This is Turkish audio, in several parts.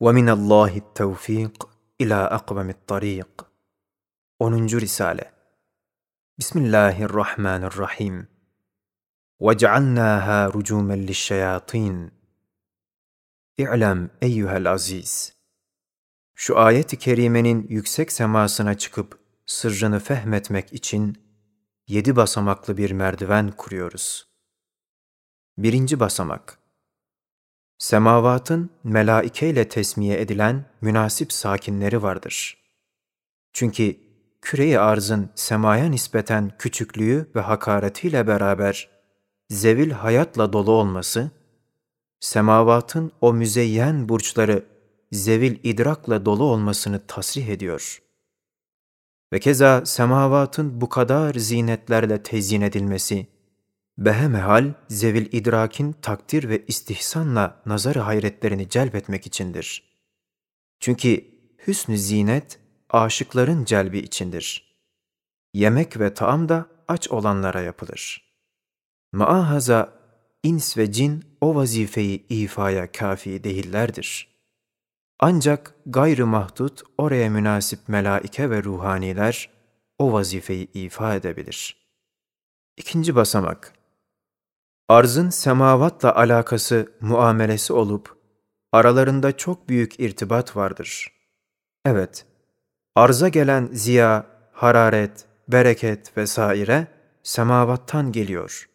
وَمِنَ اللّٰهِ التَّوْفِيقِ اِلَى اَقْوَمِ الطَّرِيقِ 10. Risale Bismillahirrahmanirrahim وَجَعَلْنَاهَا رُجُومًا لِلشَّيَاطِينَ İ'lem eyyuhel aziz. Şu ayet-i kerimenin yüksek semasına çıkıp sırrını fehmetmek için yedi basamaklı bir merdiven kuruyoruz. Birinci basamak Semavatın melaike tesmiye edilen münasip sakinleri vardır. Çünkü küreyi arzın semaya nispeten küçüklüğü ve hakaretiyle beraber zevil hayatla dolu olması, semavatın o müzeyyen burçları zevil idrakla dolu olmasını tasrih ediyor. Ve keza semavatın bu kadar zinetlerle tezyin edilmesi, behemehal zevil idrakin takdir ve istihsanla nazarı hayretlerini celbetmek içindir. Çünkü hüsnü zinet aşıkların celbi içindir. Yemek ve taam da aç olanlara yapılır. Maahaza ins ve cin o vazifeyi ifaya kafi değillerdir. Ancak gayrı mahdut oraya münasip melaike ve ruhaniler o vazifeyi ifa edebilir. İkinci basamak Arzın semavatla alakası, muamelesi olup, aralarında çok büyük irtibat vardır. Evet, arza gelen ziya, hararet, bereket vesaire semavattan geliyor.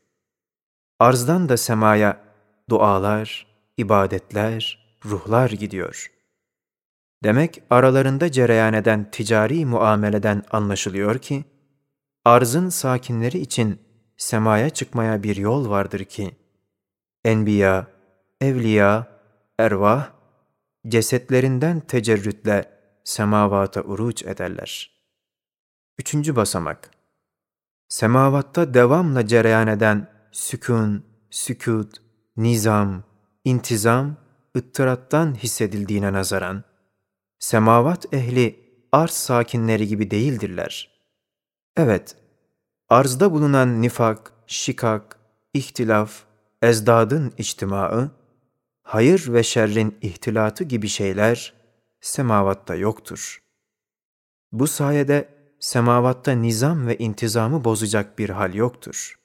Arzdan da semaya dualar, ibadetler, ruhlar gidiyor. Demek aralarında cereyan eden ticari muameleden anlaşılıyor ki, arzın sakinleri için semaya çıkmaya bir yol vardır ki, enbiya, evliya, ervah, cesetlerinden tecerrütle semavata uruç ederler. Üçüncü basamak Semavatta devamla cereyan eden sükun, sükut, nizam, intizam, ıttırattan hissedildiğine nazaran, semavat ehli arz sakinleri gibi değildirler. Evet, arzda bulunan nifak, şikak, ihtilaf, ezdadın içtimaı, hayır ve şerrin ihtilatı gibi şeyler semavatta yoktur. Bu sayede semavatta nizam ve intizamı bozacak bir hal yoktur.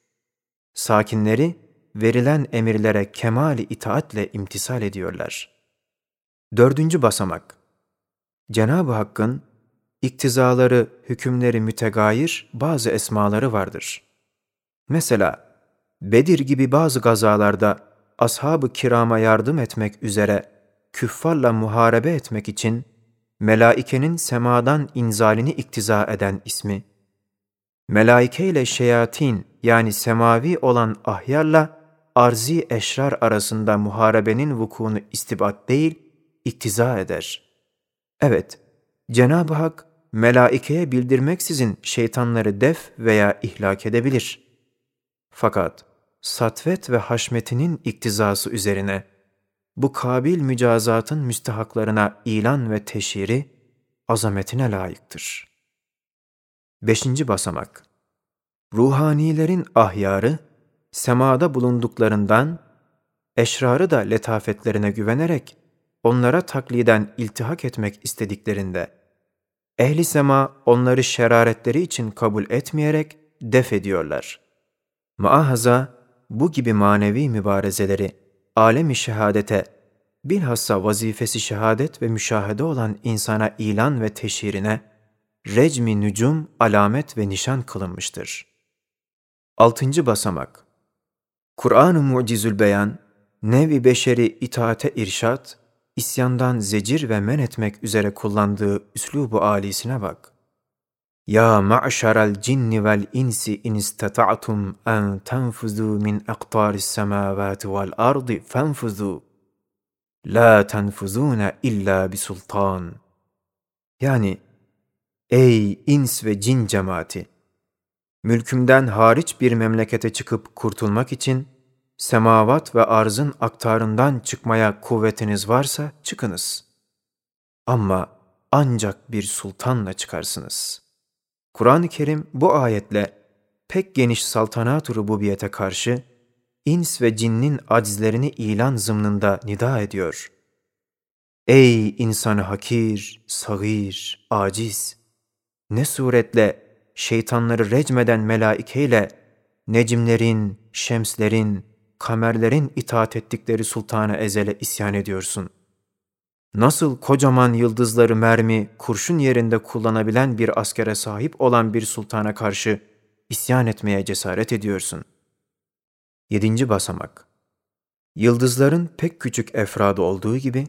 Sakinleri verilen emirlere kemali itaatle imtisal ediyorlar. Dördüncü basamak Cenab-ı Hakk'ın iktizaları, hükümleri mütegayir bazı esmaları vardır. Mesela Bedir gibi bazı gazalarda ashab-ı kirama yardım etmek üzere küffarla muharebe etmek için melaikenin semadan inzalini iktiza eden ismi, melaike ile şeyatin yani semavi olan ahyarla arzi eşrar arasında muharebenin vukuunu istibat değil, iktiza eder. Evet, Cenab-ı Hak melaikeye bildirmeksizin şeytanları def veya ihlak edebilir. Fakat satvet ve haşmetinin iktizası üzerine bu kabil mücazatın müstehaklarına ilan ve teşhiri azametine layıktır. Beşinci basamak Ruhanilerin ahyarı, semada bulunduklarından, eşrarı da letafetlerine güvenerek onlara takliden iltihak etmek istediklerinde, ehli sema onları şeraretleri için kabul etmeyerek def ediyorlar. Maahaza bu gibi manevi mübarezeleri alemi şehadete, bilhassa vazifesi şehadet ve müşahede olan insana ilan ve teşhirine, recmi nücum, alamet ve nişan kılınmıştır. Altıncı basamak Kur'an-ı Mucizül Beyan, nevi beşeri itaate irşat, isyandan zecir ve men etmek üzere kullandığı üslubu âlisine bak. Ya ma'şaral cinni vel insi in istata'tum en tenfuzu min aqtaris semavati vel ardi fenfuzu. La tenfuzune illa bi sultan. Yani ey ins ve cin cemaati mülkümden hariç bir memlekete çıkıp kurtulmak için semavat ve arzın aktarından çıkmaya kuvvetiniz varsa çıkınız. Ama ancak bir sultanla çıkarsınız. Kur'an-ı Kerim bu ayetle pek geniş saltanat-ı rububiyete karşı ins ve cinnin acizlerini ilan zımnında nida ediyor. Ey insanı hakir, sagir, aciz! Ne suretle şeytanları recmeden melaikeyle necimlerin, şemslerin, kamerlerin itaat ettikleri sultana ezele isyan ediyorsun. Nasıl kocaman yıldızları mermi, kurşun yerinde kullanabilen bir askere sahip olan bir sultana karşı isyan etmeye cesaret ediyorsun. Yedinci basamak Yıldızların pek küçük efradı olduğu gibi,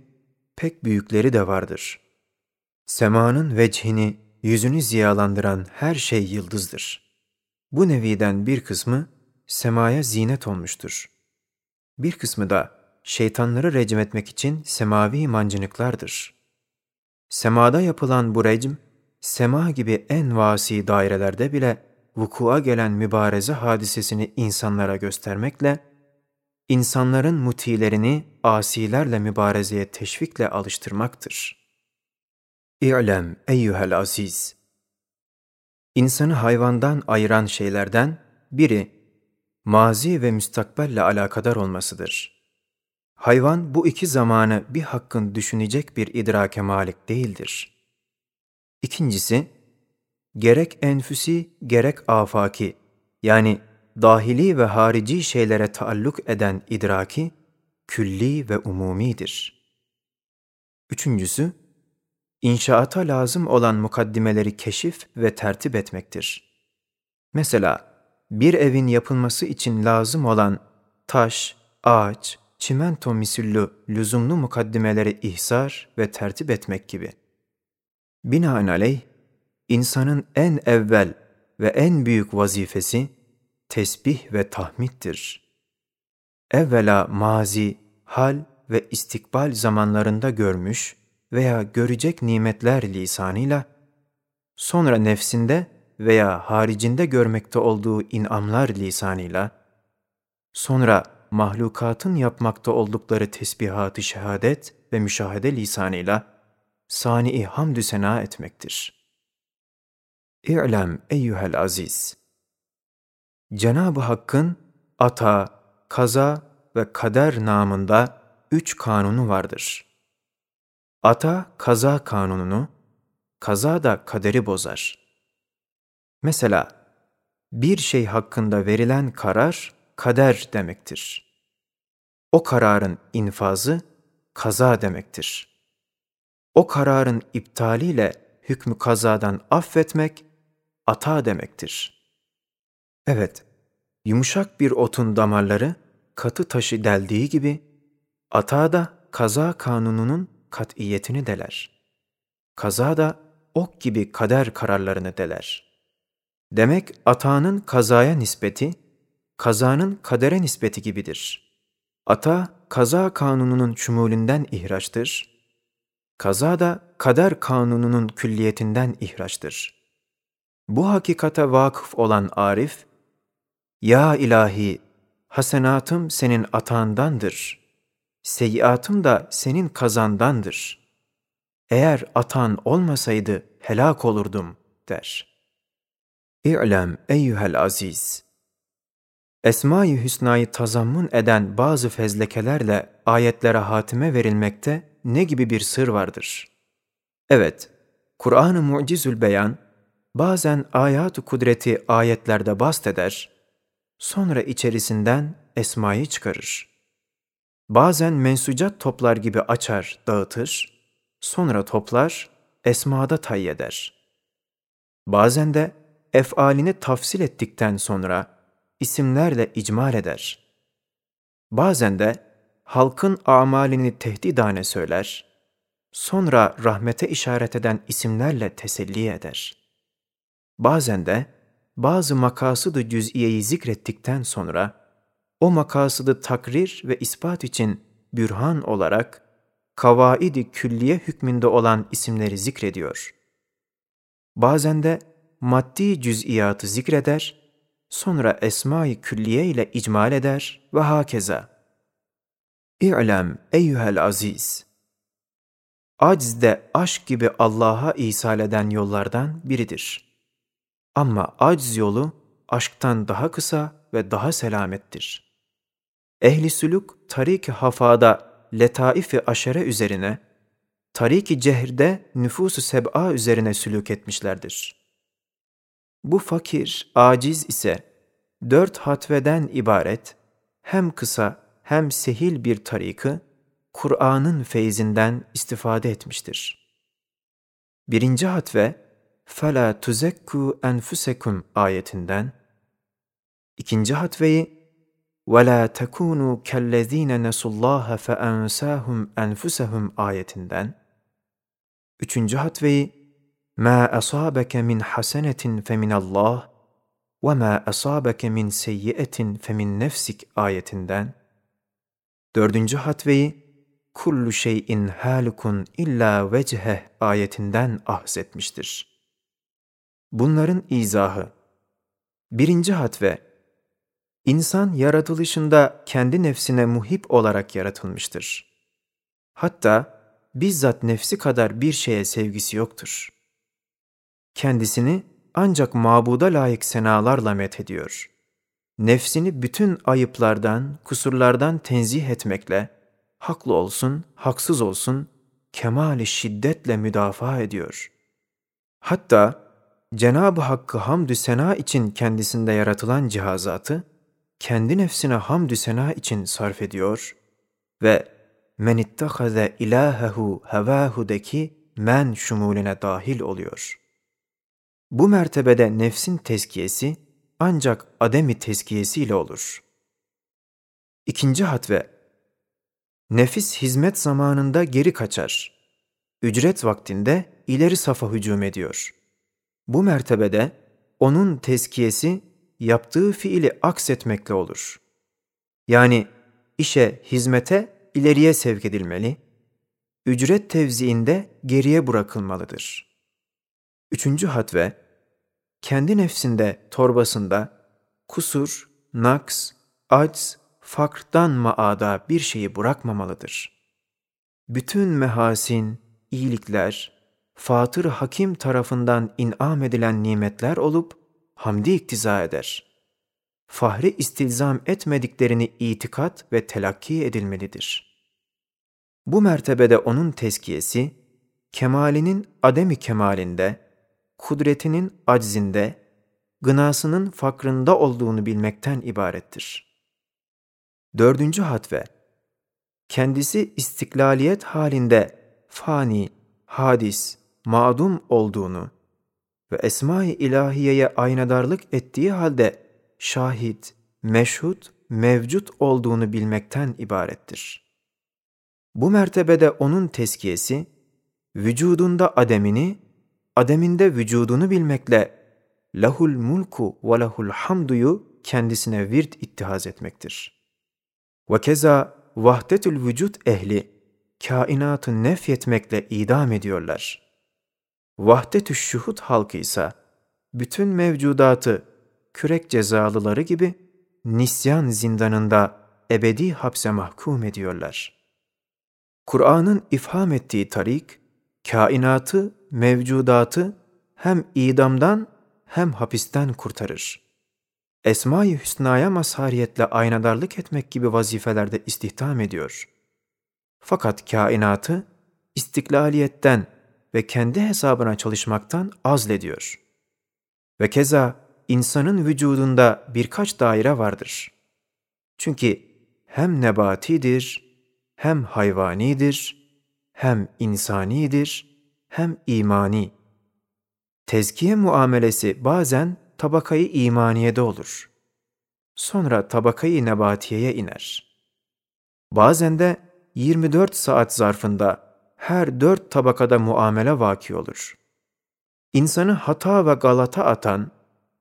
pek büyükleri de vardır. Semanın vechini, yüzünü ziyalandıran her şey yıldızdır. Bu neviden bir kısmı semaya zinet olmuştur. Bir kısmı da şeytanları recm etmek için semavi mancınıklardır. Semada yapılan bu recm, sema gibi en vasi dairelerde bile vukua gelen mübareze hadisesini insanlara göstermekle, insanların mutilerini asilerle mübarezeye teşvikle alıştırmaktır. İ'lem eyyuhel aziz! İnsanı hayvandan ayıran şeylerden biri, mazi ve müstakbelle alakadar olmasıdır. Hayvan bu iki zamanı bir hakkın düşünecek bir idrake malik değildir. İkincisi, gerek enfüsi gerek afaki yani dahili ve harici şeylere taalluk eden idraki külli ve umumidir. Üçüncüsü, inşaata lazım olan mukaddimeleri keşif ve tertip etmektir. Mesela bir evin yapılması için lazım olan taş, ağaç, çimento misüllü lüzumlu mukaddimeleri ihsar ve tertip etmek gibi. Binaenaleyh, insanın en evvel ve en büyük vazifesi tesbih ve tahmittir. Evvela mazi, hal ve istikbal zamanlarında görmüş veya görecek nimetler lisanıyla, sonra nefsinde veya haricinde görmekte olduğu inamlar lisanıyla, sonra mahlukatın yapmakta oldukları tesbihat-ı şehadet ve müşahede lisanıyla, sani-i hamdü sena etmektir.'' İ'lem eyyuhel aziz. Cenab-ı Hakk'ın ata, kaza ve kader namında üç kanunu vardır. Ata, kaza kanununu, kaza da kaderi bozar. Mesela, bir şey hakkında verilen karar kader demektir. O kararın infazı kaza demektir. O kararın iptaliyle hükmü kazadan affetmek ata demektir. Evet, yumuşak bir otun damarları katı taşı deldiği gibi, ata da kaza kanununun kat'iyetini deler. Kaza da ok gibi kader kararlarını deler. Demek atanın kazaya nispeti, kazanın kadere nispeti gibidir. Ata, kaza kanununun çumulünden ihraçtır. Kaza da kader kanununun külliyetinden ihraçtır.'' Bu hakikate vakıf olan Arif, Ya ilahi, hasenatım senin atağındandır, seyyiatım da senin kazandandır. Eğer atan olmasaydı helak olurdum, der. İ'lem eyyühel aziz. Esma-i Hüsna'yı tazammun eden bazı fezlekelerle ayetlere hatime verilmekte ne gibi bir sır vardır? Evet, Kur'an-ı Mucizül Beyan, bazen ayat-ı kudreti ayetlerde bast eder, sonra içerisinden esmayı çıkarır. Bazen mensucat toplar gibi açar, dağıtır, sonra toplar, esmada tayyeder. Bazen de efalini tafsil ettikten sonra isimlerle icmal eder. Bazen de halkın amalini tehdidane söyler, sonra rahmete işaret eden isimlerle teselli eder.'' Bazen de bazı makasıdı cüz'iyeyi zikrettikten sonra o makasıdı takrir ve ispat için bürhan olarak kavaidi külliye hükmünde olan isimleri zikrediyor. Bazen de maddi cüz'iyatı zikreder, sonra esma-i külliye ile icmal eder ve hakeza. İ'lem eyyühel aziz. Acz aşk gibi Allah'a isal eden yollardan biridir.'' Ama acz yolu aşktan daha kısa ve daha selamettir. Ehli sülük tarik-i hafada letaif-i aşere üzerine tarik-i cehirde nüfusu seb'a üzerine sülük etmişlerdir. Bu fakir, aciz ise dört hatveden ibaret hem kısa hem sehil bir tarikı Kur'an'ın feyzinden istifade etmiştir. Birinci hatve فَلَا تُزَكُّوا أَنْفُسَكُمْ ayetinden, ikinci hatveyi وَلَا تَكُونُوا كَالَّذ۪ينَ نَسُوا اللّٰهَ فَاَنْسَاهُمْ أَنْفُسَهُمْ ayetinden, üçüncü hatveyi مَا أَصَابَكَ مِنْ حَسَنَةٍ فَمِنَ اللّٰهِ وَمَا أَصَابَكَ مِنْ سَيِّئَةٍ فَمِنْ نَفْسِكَ ayetinden, dördüncü hatveyi kullu şeyin halikun illa vecheh ayetinden ahzetmiştir. Bunların izahı Birinci hatve İnsan yaratılışında kendi nefsine muhip olarak yaratılmıştır. Hatta bizzat nefsi kadar bir şeye sevgisi yoktur. Kendisini ancak mabuda layık senalarla methediyor. Nefsini bütün ayıplardan, kusurlardan tenzih etmekle, haklı olsun, haksız olsun, kemali şiddetle müdafaa ediyor. Hatta Cenab-ı Hakk'ı hamdü sena için kendisinde yaratılan cihazatı, kendi nefsine hamdü sena için sarf ediyor ve men ittahaze ilahehu hevahudeki men şumulüne dahil oluyor. Bu mertebede nefsin tezkiyesi ancak ademi tezkiyesiyle olur. İkinci hatve Nefis hizmet zamanında geri kaçar. Ücret vaktinde ileri safa hücum ediyor. Bu mertebede onun tezkiyesi yaptığı fiili aksetmekle olur. Yani işe, hizmete ileriye sevk edilmeli, ücret tevziinde geriye bırakılmalıdır. Üçüncü hatve, kendi nefsinde, torbasında kusur, naks, acz, fakrdan maada bir şeyi bırakmamalıdır. Bütün mehasin, iyilikler, Fatır Hakim tarafından inam edilen nimetler olup hamdi iktiza eder. Fahri istilzam etmediklerini itikat ve telakki edilmelidir. Bu mertebede onun tezkiyesi, kemalinin ademi kemalinde, kudretinin aczinde, gınasının fakrında olduğunu bilmekten ibarettir. Dördüncü hatve, kendisi istiklaliyet halinde fani, hadis, mağdum olduğunu ve Esma-i İlahiye'ye aynadarlık ettiği halde şahit, meşhud, mevcut olduğunu bilmekten ibarettir. Bu mertebede onun teskiyesi, vücudunda ademini, ademinde vücudunu bilmekle lahul mulku ve lahul hamduyu kendisine virt ittihaz etmektir. Ve keza vahdetül vücut ehli, kainatı nefyetmekle idam ediyorlar. Vahdetü şuhud halkı ise bütün mevcudatı kürek cezalıları gibi nisyan zindanında ebedi hapse mahkum ediyorlar. Kur'an'ın ifham ettiği tarik, kainatı, mevcudatı hem idamdan hem hapisten kurtarır. Esma-i Hüsna'ya mazhariyetle aynadarlık etmek gibi vazifelerde istihdam ediyor. Fakat kainatı istiklaliyetten ve kendi hesabına çalışmaktan azlediyor. Ve keza insanın vücudunda birkaç daire vardır. Çünkü hem nebatidir, hem hayvanidir, hem insanidir, hem imani. Tezkiye muamelesi bazen tabakayı imaniyede olur. Sonra tabakayı nebatiyeye iner. Bazen de 24 saat zarfında her dört tabakada muamele vaki olur. İnsanı hata ve galata atan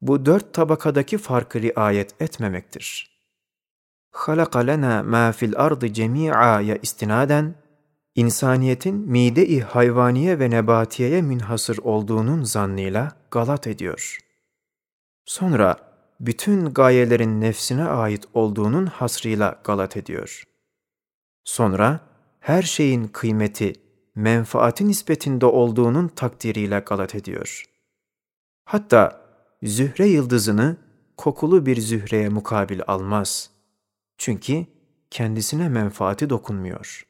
bu dört tabakadaki farkı riayet etmemektir. خَلَقَ لَنَا مَا فِي الْأَرْضِ جَمِيعًا istinaden, insaniyetin mide-i hayvaniye ve nebatiyeye münhasır olduğunun zannıyla galat ediyor. Sonra bütün gayelerin nefsine ait olduğunun hasrıyla galat ediyor. Sonra her şeyin kıymeti menfaati nispetinde olduğunun takdiriyle galat ediyor. Hatta zühre yıldızını kokulu bir zühreye mukabil almaz. Çünkü kendisine menfaati dokunmuyor.